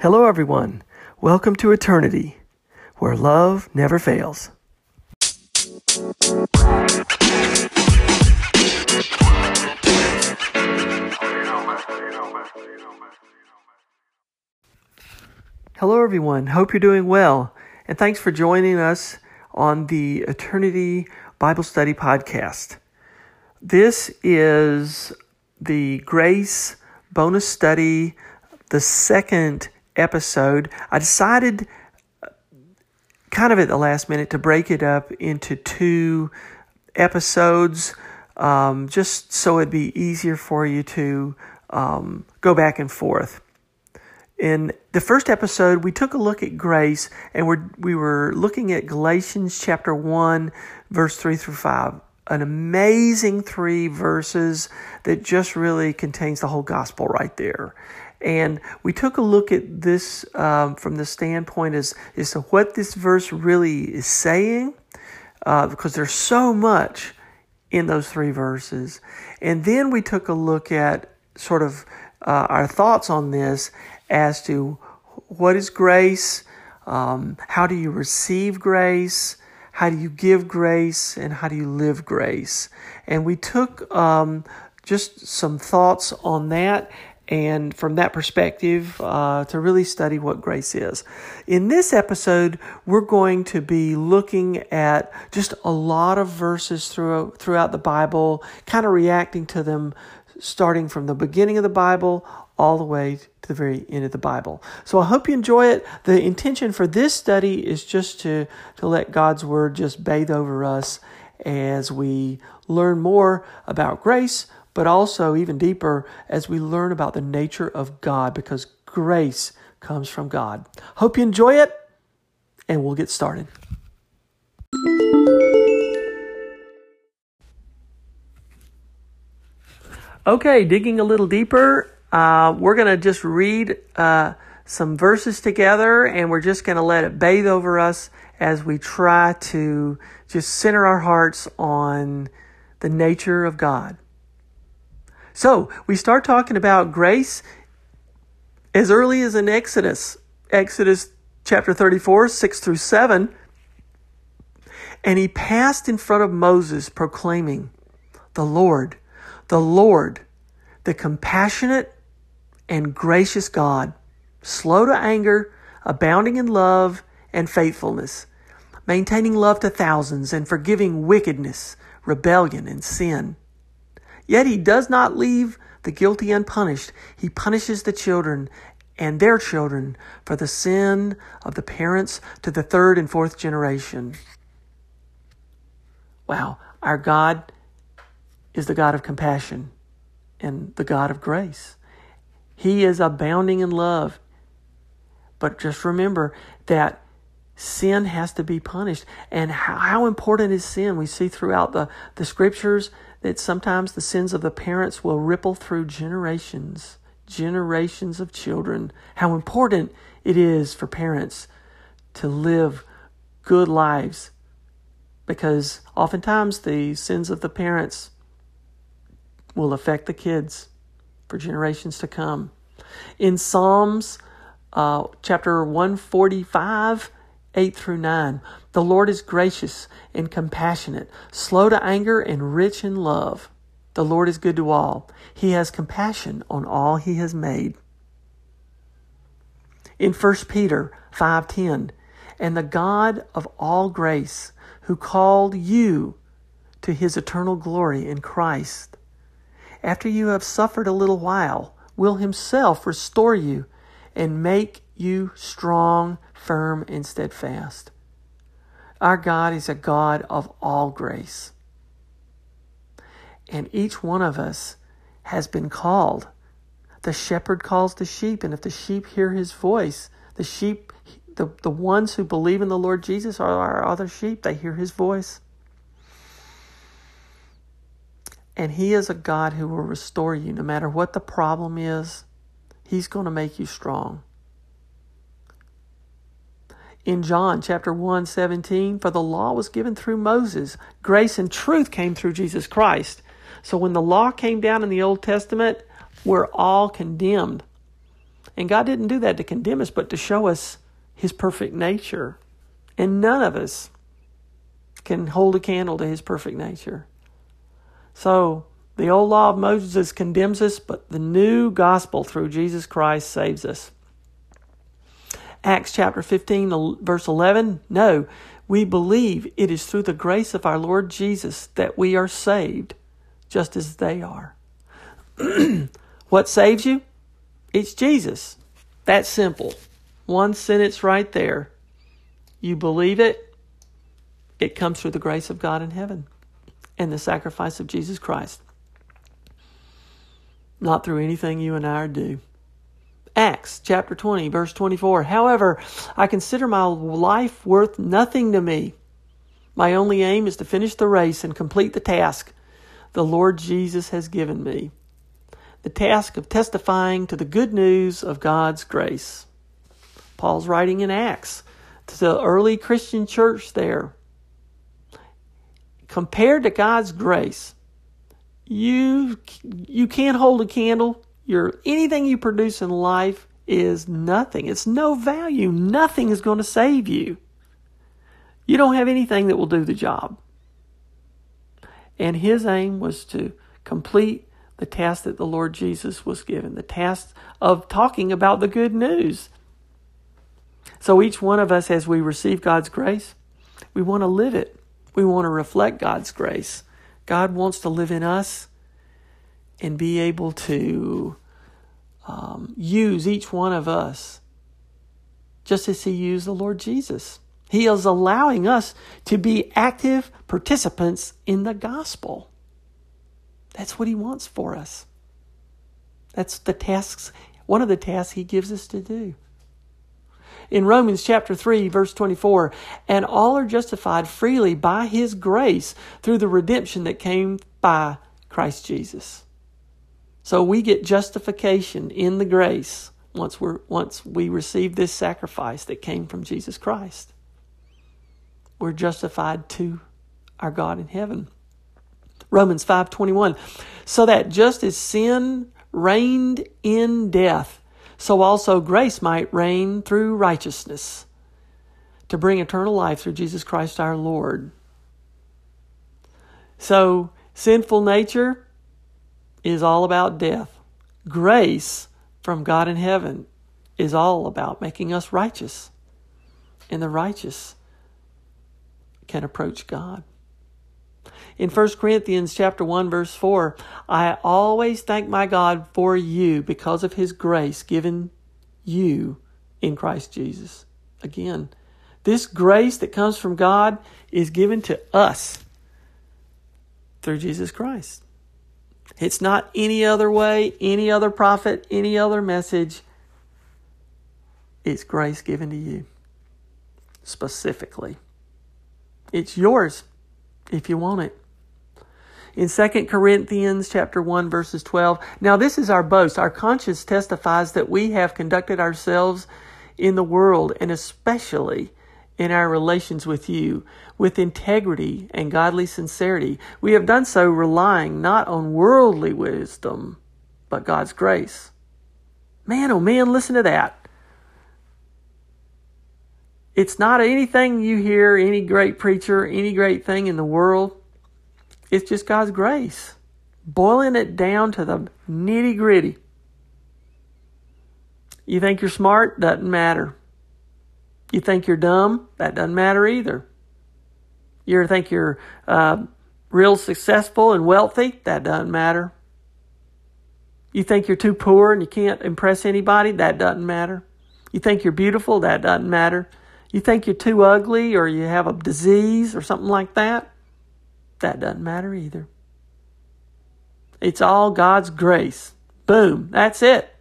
Hello, everyone. Welcome to Eternity, where love never fails. Hello, everyone. Hope you're doing well. And thanks for joining us on the Eternity Bible Study Podcast. This is the Grace bonus study, the second episode. I decided kind of at the last minute to break it up into two episodes um, just so it'd be easier for you to um, go back and forth. In the first episode, we took a look at grace and we're, we were looking at Galatians chapter 1, verse 3 through 5 an amazing three verses that just really contains the whole gospel right there. And we took a look at this um, from the standpoint as, as to what this verse really is saying, uh, because there's so much in those three verses. And then we took a look at sort of uh, our thoughts on this as to what is grace, um, how do you receive grace, how do you give grace and how do you live grace? And we took um, just some thoughts on that and from that perspective uh, to really study what grace is. In this episode, we're going to be looking at just a lot of verses throughout, throughout the Bible, kind of reacting to them starting from the beginning of the Bible all the way to the very end of the Bible. So I hope you enjoy it. The intention for this study is just to, to let God's Word just bathe over us as we learn more about grace, but also even deeper as we learn about the nature of God because grace comes from God. Hope you enjoy it, and we'll get started. Okay, digging a little deeper, uh, we're going to just read uh, some verses together and we're just going to let it bathe over us as we try to just center our hearts on the nature of God. So we start talking about grace as early as in Exodus, Exodus chapter 34, 6 through 7. And he passed in front of Moses, proclaiming, The Lord, the Lord, the compassionate and gracious God, slow to anger, abounding in love and faithfulness, maintaining love to thousands, and forgiving wickedness, rebellion, and sin. Yet he does not leave the guilty unpunished. He punishes the children and their children for the sin of the parents to the third and fourth generation. Wow, our God is the God of compassion and the God of grace. He is abounding in love. But just remember that sin has to be punished. And how, how, important is sin? We see throughout the, the scriptures that sometimes the sins of the parents will ripple through generations, generations of children. How important it is for parents to live good lives. Because oftentimes the sins of the parents will affect the kids for generations to come. In Psalms uh, chapter 145, 8 through 9, the Lord is gracious and compassionate, slow to anger and rich in love. The Lord is good to all. He has compassion on all he has made. In 1 Peter 5:10, and the God of all grace, who called you to his eternal glory in Christ, after you have suffered a little while, will himself restore you and make you strong, firm, and steadfast. Our God is a God of all grace. And each one of us has been called. The shepherd calls the sheep, and if the sheep hear his voice, the sheep, the, the ones who believe in the Lord Jesus are our other sheep, they hear his voice. And He is a God who will restore you no matter what the problem is. He's going to make you strong. In John chapter 1, 17, for the law was given through Moses, grace and truth came through Jesus Christ. So when the law came down in the Old Testament, we're all condemned. And God didn't do that to condemn us, but to show us his perfect nature. And none of us can hold a candle to his perfect nature. So, the old law of Moses condemns us, but the new gospel through Jesus Christ saves us. Acts chapter 15, verse 11. No, we believe it is through the grace of our Lord Jesus that we are saved, just as they are. what saves you? It's Jesus. That's simple. One sentence right there. You believe it, it comes through the grace of God in heaven and the sacrifice of Jesus Christ, not through anything you and I do. Acts chapter 20, verse 24. However, I consider my life worth nothing to me. My only aim is to finish the race and complete the task the Lord Jesus has given me the task of testifying to the good news of God's grace. Paul's writing in Acts to the early Christian church there. Compared to God's grace, you you can't hold a candle. Your anything you produce in life is nothing. It's no value. Nothing is going to save you. You don't have anything that will do the job. And his aim was to complete the task that the Lord Jesus was given, the task of talking about the good news. So each one of us, as we receive God's grace, we want to live it. We want to reflect God's grace. God wants to live in us and be able to um, use each one of us just as He used the Lord Jesus. He is allowing us to be active participants in the gospel. That's what He wants for us. That's the tasks, one of the tasks He gives us to do. In Romans chapter 3, verse 24, and all are justified freely by His grace through the redemption that came by Christ Jesus. So we get justification in the grace once we're once we receive this sacrifice that came from Jesus Christ. We're justified to our God in heaven. Romans 5:21 so that just as sin reigned in death so also grace might reign through righteousness to bring eternal life through Jesus Christ our Lord. So sinful nature is all about death. Grace from God in heaven is all about making us righteous. And the righteous can approach God. In 1 Corinthians chapter 1 verse 4, I always thank my God for you because of his grace given you in Christ Jesus. Again, this grace that comes from God is given to us through Jesus Christ. It's not any other way, any other prophet, any other message. It's grace given to you specifically. It's yours if you want it in 2 Corinthians chapter 1 verses 12. Now this is our boast. Our conscience testifies that we have conducted ourselves in the world and especially in our relations with you with integrity and godly sincerity. We have done so relying not on worldly wisdom, but God's grace. Man, oh man, listen to that. It's not anything you hear, any great preacher, any great thing in the world. It's just God's grace. Boiling it down to the nitty gritty. You think you're smart? Doesn't matter. You think you're dumb? That doesn't matter either. You think you're uh, real successful and wealthy? That doesn't matter. You think you're too poor and you can't impress anybody? That doesn't matter. You think you're beautiful? That doesn't matter. You think you're too ugly or you have a disease or something like that? That doesn't matter either. It's all God's grace. Boom. That's it.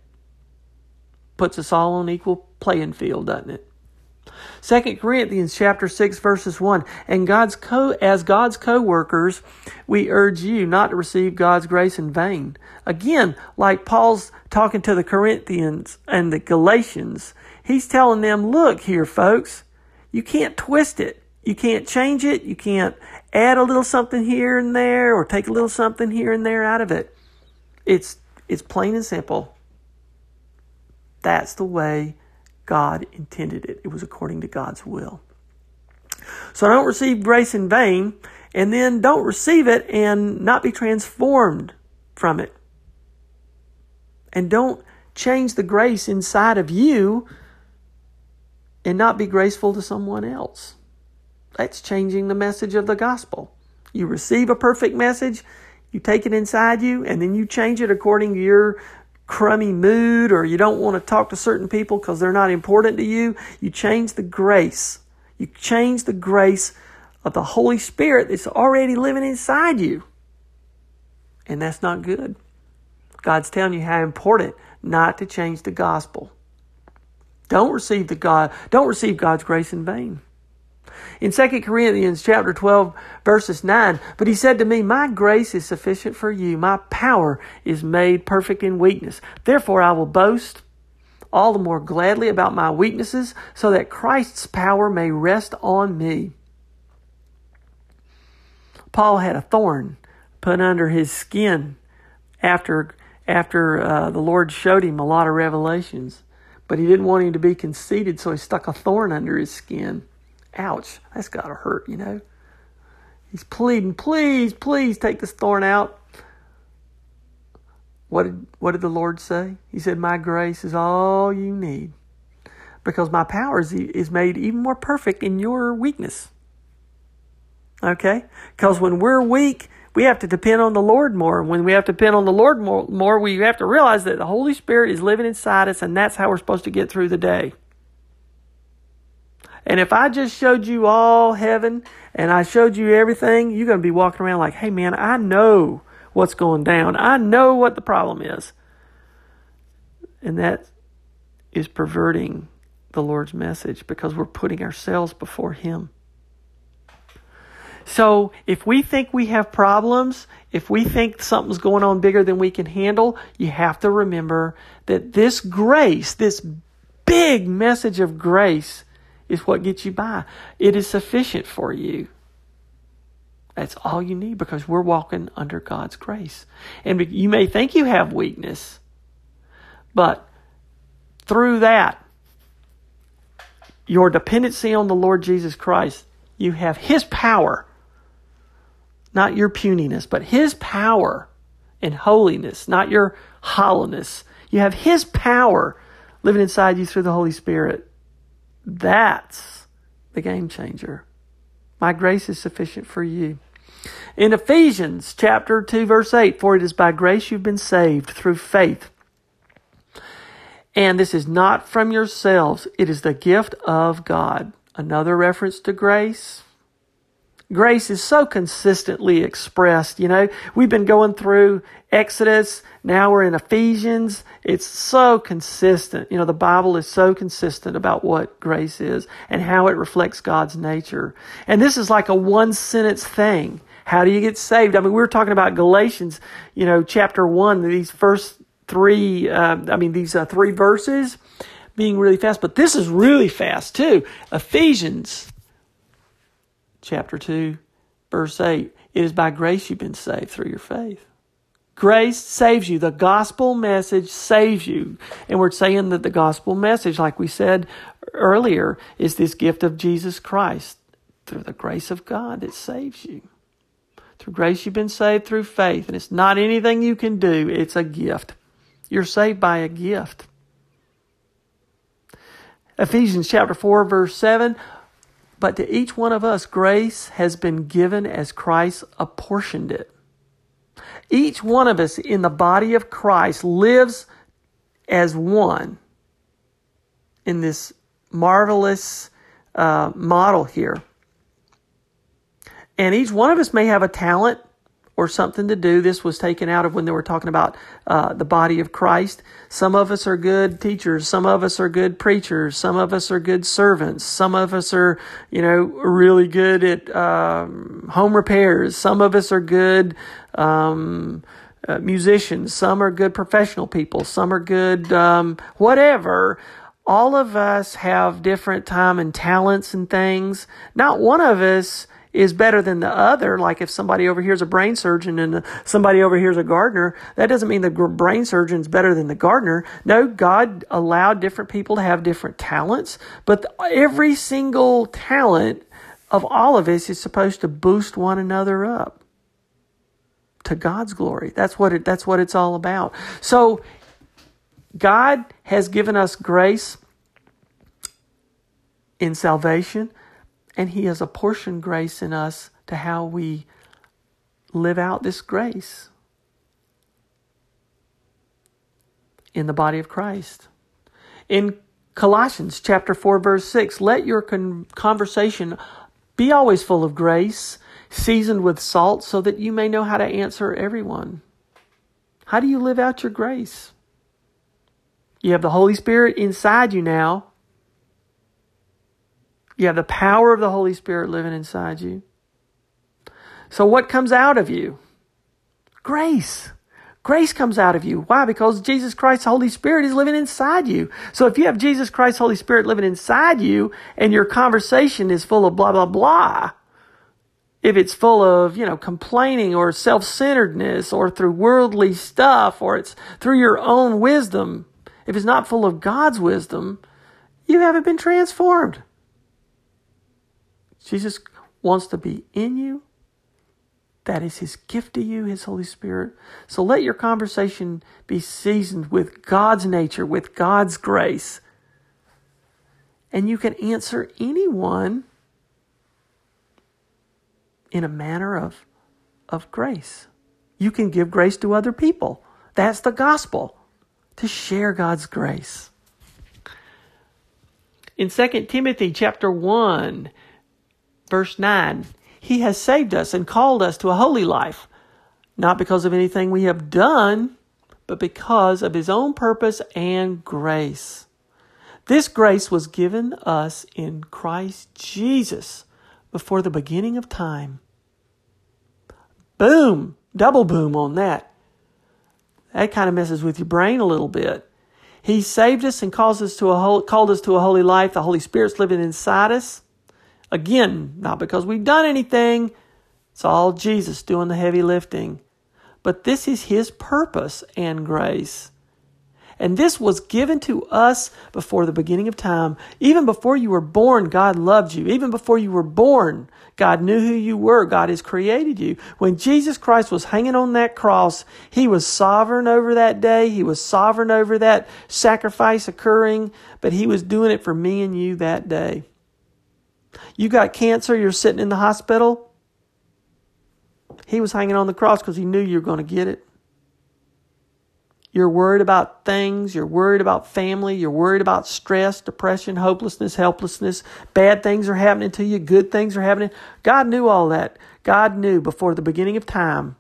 Puts us all on equal playing field, doesn't it? 2 Corinthians chapter 6 verses 1 and God's co as God's co-workers we urge you not to receive God's grace in vain. Again, like Paul's talking to the Corinthians and the Galatians, he's telling them, look here folks, you can't twist it. You can't change it. You can't add a little something here and there or take a little something here and there out of it. It's it's plain and simple. That's the way God intended it. It was according to God's will. So don't receive grace in vain, and then don't receive it and not be transformed from it. And don't change the grace inside of you and not be graceful to someone else. That's changing the message of the gospel. You receive a perfect message, you take it inside you, and then you change it according to your crummy mood or you don't want to talk to certain people because they're not important to you. You change the grace. You change the grace of the Holy Spirit that's already living inside you. And that's not good. God's telling you how important not to change the gospel. Don't receive the God, don't receive God's grace in vain. In 2 Corinthians chapter 12 verses 9, but he said to me, my grace is sufficient for you. My power is made perfect in weakness. Therefore I will boast all the more gladly about my weaknesses so that Christ's power may rest on me. Paul had a thorn put under his skin after after uh, the Lord showed him a lot of revelations. But he didn't want him to be conceited, so he stuck a thorn under his skin. Ouch, that's got to hurt, you know. He's pleading, please, please take this thorn out. What did, what did the Lord say? He said, My grace is all you need because my power is, is made even more perfect in your weakness. Okay? Because when we're weak, we have to depend on the Lord more. And when we have to depend on the Lord more, more, we have to realize that the Holy Spirit is living inside us, and that's how we're supposed to get through the day. And if I just showed you all heaven and I showed you everything, you're going to be walking around like, hey, man, I know what's going down. I know what the problem is. And that is perverting the Lord's message because we're putting ourselves before Him. So if we think we have problems, if we think something's going on bigger than we can handle, you have to remember that this grace, this big message of grace, is what gets you by. It is sufficient for you. That's all you need because we're walking under God's grace. And you may think you have weakness, but through that, your dependency on the Lord Jesus Christ, you have His power not your puniness, but His power and holiness, not your hollowness. You have His power living inside you through the Holy Spirit. That's the game changer. My grace is sufficient for you. In Ephesians chapter 2 verse 8, for it is by grace you've been saved through faith. And this is not from yourselves, it is the gift of God. Another reference to grace grace is so consistently expressed. You know, we've been going through Exodus. Now we're in Ephesians. It's so consistent. You know, the Bible is so consistent about what grace is and how it reflects God's nature. And this is like a one sentence thing. How do you get saved? I mean, we were talking about Galatians, you know, chapter one, these first three, uh, I mean, these uh, three verses being really fast, but this is really fast too. Ephesians chapter 2, verse 8. It is by grace you've been saved through your faith. Grace saves you. The gospel message saves you. And we're saying that the gospel message, like we said earlier, is this gift of Jesus Christ through the grace of God that saves you. Through grace, you've been saved through faith. And it's not anything you can do, it's a gift. You're saved by a gift. Ephesians chapter 4, verse 7 but to each one of us, grace has been given as Christ apportioned it. Each one of us in the body of Christ lives as one in this marvelous uh, model here. And each one of us may have a talent or something to do. This was taken out of when they were talking about uh, the body of Christ. Some of us are good teachers. Some of us are good preachers. Some of us are good servants. Some of us are, you know, really good at um, home repairs. Some of us are good um, uh, musicians. Some are good professional people. Some are good um, whatever. All of us have different time and talents and things. Not one of us is better than the other. Like if somebody over here is a brain surgeon and somebody over here is a gardener, that doesn't mean the brain surgeon is better than the gardener. No, God allowed different people to have different talents, but every single talent of all of us is supposed to boost one another up to God's glory. That's what it, that's what it's all about. So God has given us grace in salvation, and He has apportioned grace in us to how we live out this grace in the body of Christ. In Colossians chapter 4 verse 6, let your con- conversation be always full of grace, seasoned with salt so that you may know how to answer everyone. How do you live out your grace? You have the Holy Spirit inside you now. You have the power of the Holy Spirit living inside you. So, what comes out of you? Grace. Grace comes out of you. Why? Because Jesus Christ's Holy Spirit is living inside you. So if you have Jesus Christ's Holy Spirit living inside you and your conversation is full of blah, blah, blah, if it's full of, you know, complaining or self-centeredness or through worldly stuff or it's through your own wisdom, if it's not full of God's wisdom, you haven't been transformed. Jesus wants to be in you. That is His gift to you, His Holy Spirit. So let your conversation be seasoned with God's nature, with God's grace. And you can answer anyone in a manner of, of grace. You can give grace to other people. That's the gospel, to share God's grace. In 2 Timothy chapter 1, Verse 9 He has saved us and called us to a holy life, not because of anything we have done, but because of His own purpose and grace. This grace was given us in Christ Jesus before the beginning of time. Boom! Double boom on that. That kind of messes with your brain a little bit. He saved us and calls us to a whole, called us to a holy life. The Holy Spirit's living inside us. Again, not because we've done anything. It's all Jesus doing the heavy lifting. But this is His purpose and grace. And this was given to us before the beginning of time. Even before you were born, God loved you. Even before you were born, God knew who you were. God has created you. When Jesus Christ was hanging on that cross, He was sovereign over that day. He was sovereign over that sacrifice occurring, but He was doing it for me and you that day. You got cancer, you're sitting in the hospital. He was hanging on the cross because he knew you were going to get it. You're worried about things. You're worried about family. You're worried about stress, depression, hopelessness, helplessness. Bad things are happening to you. Good things are happening. God knew all that. God knew before the beginning of time.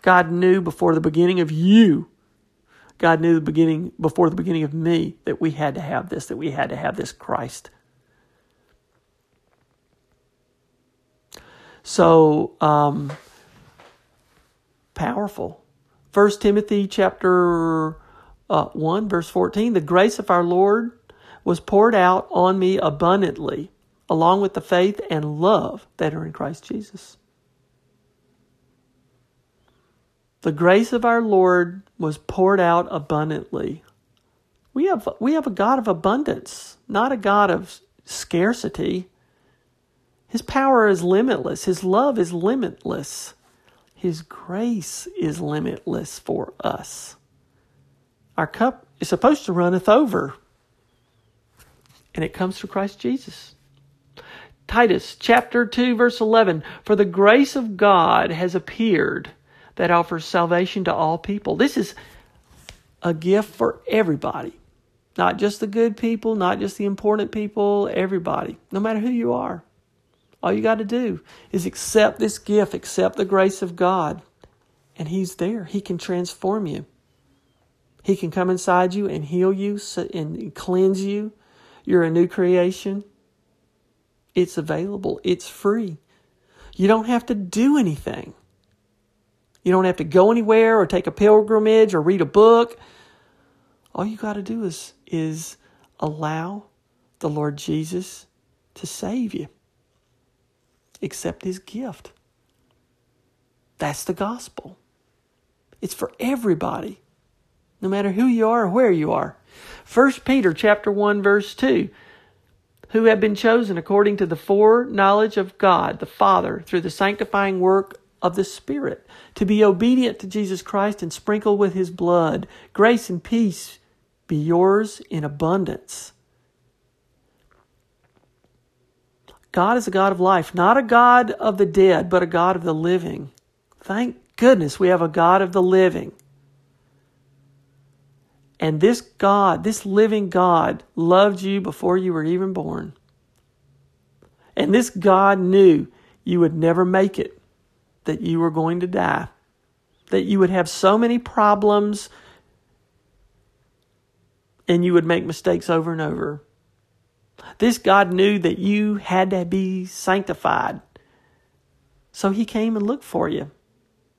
God knew before the beginning of you. God knew the beginning before the beginning of me that we had to have this, that we had to have this Christ. So um, powerful. First Timothy chapter uh, 1 verse 14 the grace of our Lord was poured out on me abundantly along with the faith and love that are in Christ Jesus. The grace of our Lord was poured out abundantly. We have we have a God of abundance, not a God of scarcity. His power is limitless. His love is limitless. His grace is limitless for us. Our cup is supposed to runneth over, and it comes through Christ Jesus. Titus chapter 2 verse 11 For the grace of God has appeared that offers salvation to all people. This is a gift for everybody. Not just the good people, not just the important people, everybody, no matter who you are. All you got to do is accept this gift, accept the grace of God, and He's there. He can transform you. He can come inside you and heal you and cleanse you. You're a new creation. It's available, it's free. You don't have to do anything. You don't have to go anywhere or take a pilgrimage or read a book. All you got to do is, is allow the Lord Jesus to save you accept his gift. That's the gospel. It's for everybody, no matter who you are or where you are. 1 Peter chapter 1 verse 2 who have been chosen according to the foreknowledge of God the Father through the sanctifying work of the Spirit to be obedient to Jesus Christ and sprinkled with his blood. Grace and peace be yours in abundance. God is a God of life, not a God of the dead, but a God of the living. Thank goodness we have a God of the living. And this God, this living God, loved you before you were even born. And this God knew you would never make it, that you were going to die, that you would have so many problems and you would make mistakes over and over. This God knew that you had to be sanctified. So he came and looked for you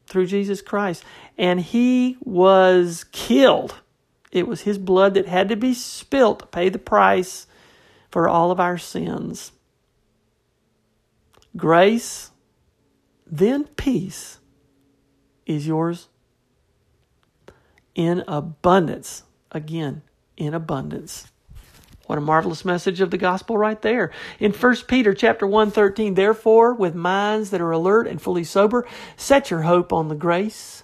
through Jesus Christ. And he was killed it was his blood that had to be spilt to pay the price for all of our sins. Grace, then peace is yours in abundance. Again, in abundance. What a marvelous message of the gospel right there. In 1 Peter chapter 1, 13, therefore, with minds that are alert and fully sober, set your hope on the grace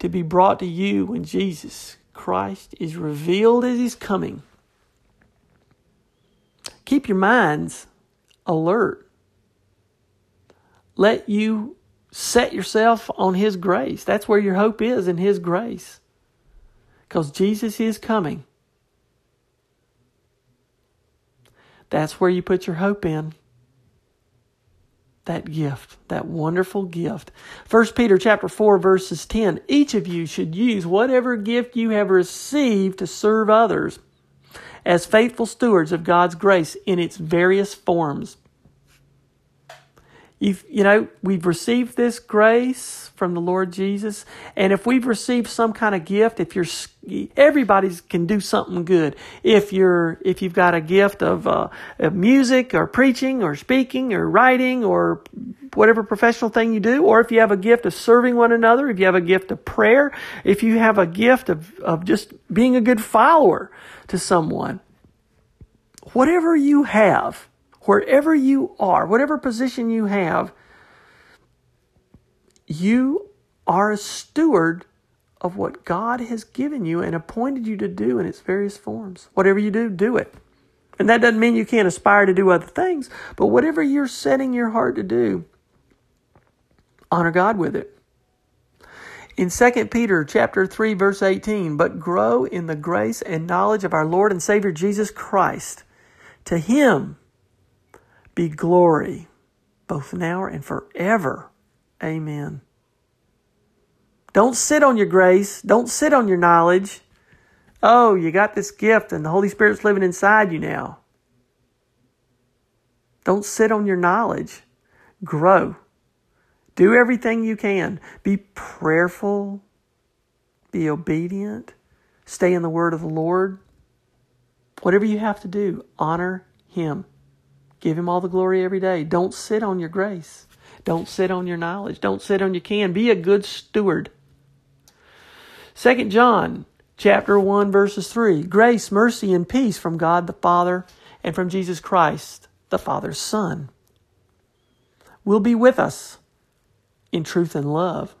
to be brought to you when Jesus Christ is revealed as He's coming. Keep your minds alert. Let you set yourself on His grace. That's where your hope is in His grace. Because Jesus is coming. That's where you put your hope in that gift, that wonderful gift. 1 Peter chapter 4 verses 10, each of you should use whatever gift you have received to serve others as faithful stewards of God's grace in its various forms. You've, you know, we've received this grace from the Lord Jesus. And if we've received some kind of gift, if you're, everybody can do something good. If you're, if you've got a gift of, uh, of music or preaching or speaking or writing or whatever professional thing you do, or if you have a gift of serving one another, if you have a gift of prayer, if you have a gift of, of just being a good follower to someone, whatever you have, wherever you are, whatever position you have, you are a steward of what God has given you and appointed you to do in its various forms. Whatever you do, do it. And that doesn't mean you can't aspire to do other things, but whatever you're setting your heart to do, honor God with it. In 2 Peter chapter 3 verse 18, but grow in the grace and knowledge of our Lord and Savior Jesus Christ. To him be glory, both now and forever. Amen. Don't sit on your grace. Don't sit on your knowledge. Oh, you got this gift and the Holy Spirit's living inside you now. Don't sit on your knowledge. Grow. Do everything you can. Be prayerful. Be obedient. Stay in the word of the Lord. Whatever you have to do, honor Him. Give Him all the glory every day. Don't sit on your grace. Don't sit on your knowledge. Don't sit on your can. Be a good steward. Second John chapter 1 verses 3. Grace, mercy, and peace from God the Father and from Jesus Christ, the Father's Son, will be with us in truth and love.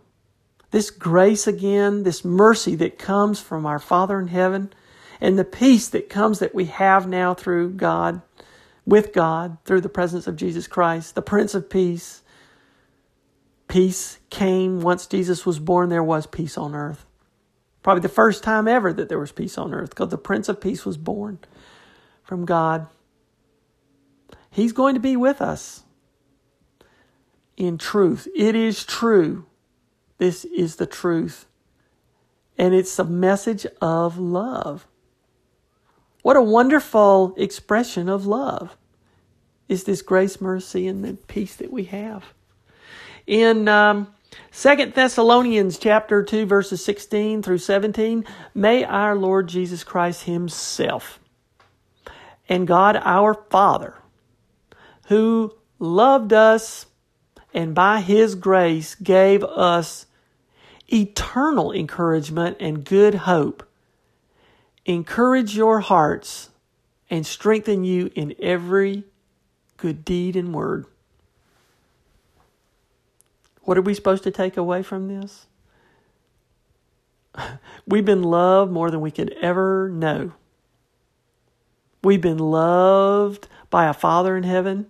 This grace again, this mercy that comes from our Father in heaven, and the peace that comes that we have now through God with God through the presence of Jesus Christ, the Prince of Peace. Peace came once Jesus was born, there was peace on earth. Probably the first time ever that there was peace on earth because the Prince of Peace was born from God. He's going to be with us in truth. It is true. This is the truth. And it's a message of love. What a wonderful expression of love is this grace, mercy, and the peace that we have. In um, 2 Thessalonians chapter 2 verses 16 through 17, may our Lord Jesus Christ himself and God our Father, who loved us and by his grace gave us eternal encouragement and good hope. Encourage your hearts and strengthen you in every good deed and word. What are we supposed to take away from this? We've been loved more than we could ever know. We've been loved by a Father in heaven,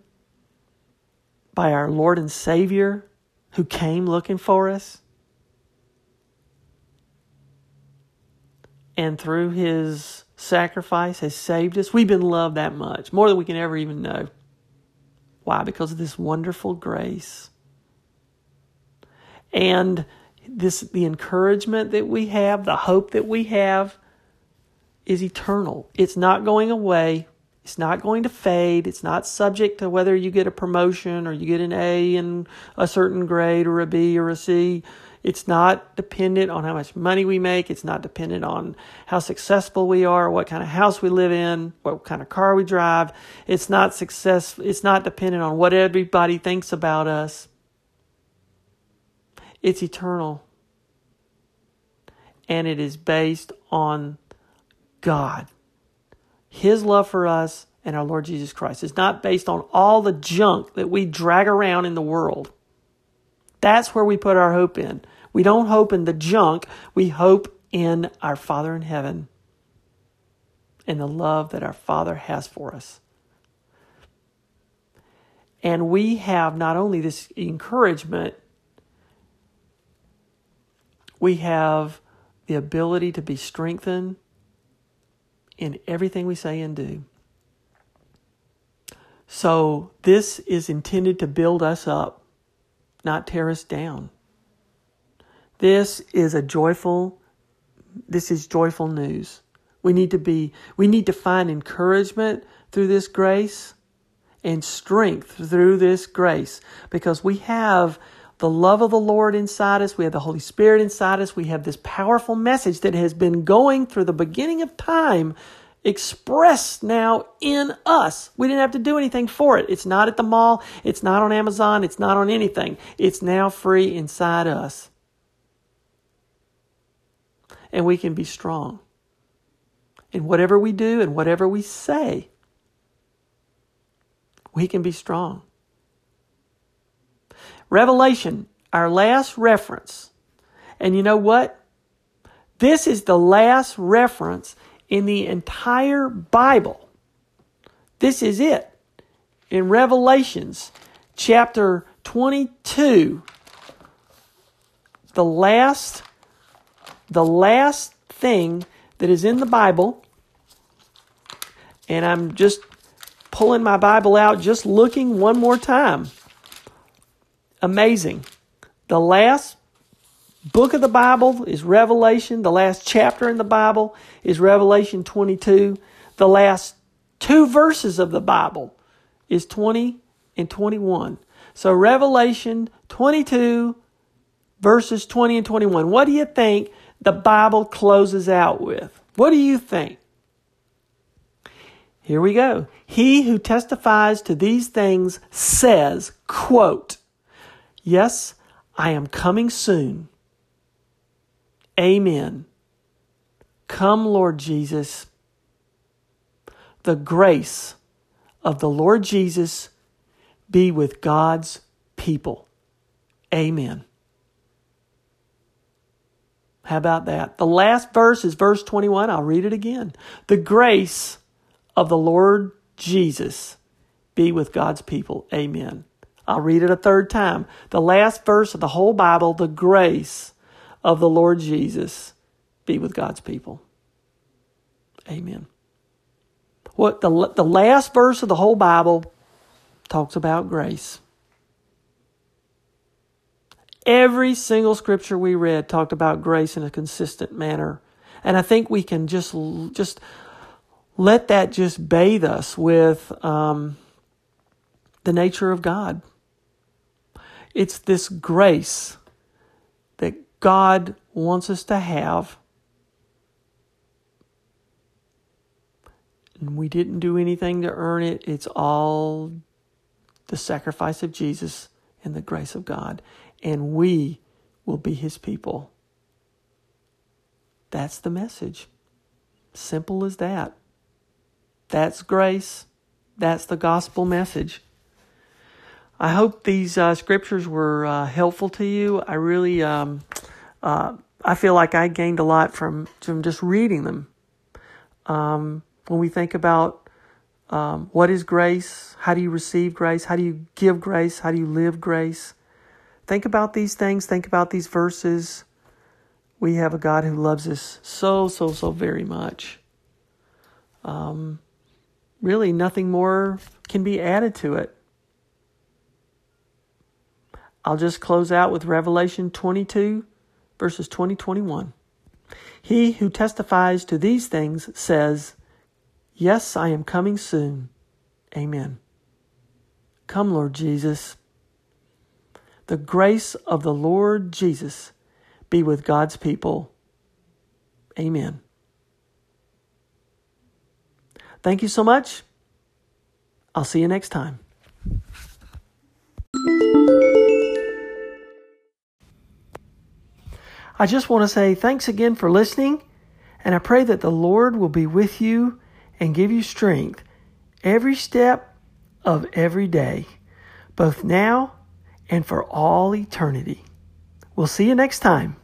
by our Lord and Savior who came looking for us. And through his sacrifice has saved us. We've been loved that much, more than we can ever even know. Why? Because of this wonderful grace. And this the encouragement that we have, the hope that we have is eternal. It's not going away. It's not going to fade. It's not subject to whether you get a promotion or you get an A in a certain grade or a B or a C. It's not dependent on how much money we make. It's not dependent on how successful we are, what kind of house we live in, what kind of car we drive. It's not success. It's not dependent on what everybody thinks about us. It's eternal. And it is based on God. His love for us and our Lord Jesus Christ is not based on all the junk that we drag around in the world. That's where we put our hope in. We don't hope in the junk, we hope in our Father in heaven and the love that our Father has for us. And we have not only this encouragement, we have the ability to be strengthened in everything we say and do. So, this is intended to build us up, not tear us down. This is a joyful this is joyful news. We need to be we need to find encouragement through this grace and strength through this grace because we have the love of the Lord inside us. We have the Holy Spirit inside us. We have this powerful message that has been going through the beginning of time expressed now in us. We didn't have to do anything for it. It's not at the mall. It's not on Amazon. It's not on anything. It's now free inside us and we can be strong in whatever we do and whatever we say. We can be strong. Revelation, our last reference. And you know what? This is the last reference in the entire Bible. This is it. In Revelations chapter 22, the last the last thing that is in the Bible, and I'm just pulling my Bible out, just looking one more time. Amazing. The last book of the Bible is Revelation. The last chapter in the Bible is Revelation 22. The last two verses of the Bible is 20 and 21. So Revelation 22 verses 20 and 21. What do you think the Bible closes out with. What do you think? Here we go. He who testifies to these things says, quote, Yes, I am coming soon. Amen. Come, Lord Jesus. The grace of the Lord Jesus be with God's people. Amen. How about that? The last verse is verse 21. I'll read it again. The grace of the Lord Jesus be with God's people. Amen. I'll read it a third time. The last verse of the whole Bible, the grace of the Lord Jesus be with God's people. Amen. What the, the last verse of the whole Bible talks about grace. Every single scripture we read talked about grace in a consistent manner. And I think we can just, just let that just bathe us with um, the nature of God. It's this grace that God wants us to have. And we didn't do anything to earn it. It's all the sacrifice of Jesus and the grace of God, and we will be his people. That's the message. Simple as that. That's grace. That's the gospel message. I hope these uh, scriptures were uh, helpful to you. I really, um, uh, I feel like I gained a lot from from just reading them. Um, when we think about um, what is grace, how do you receive grace, how do you give grace, how do you live grace, think about these things. Think about these verses. We have a God who loves us so, so, so very much. Um, really, nothing more can be added to it. I'll just close out with Revelation 22, verses 20 21. He who testifies to these things says, Yes, I am coming soon. Amen. Come, Lord Jesus. The grace of the Lord Jesus be with God's people. Amen. Thank you so much. I'll see you next time. I just want to say thanks again for listening, and I pray that the Lord will be with you and give you strength every step of every day, both now and for all eternity. We'll see you next time.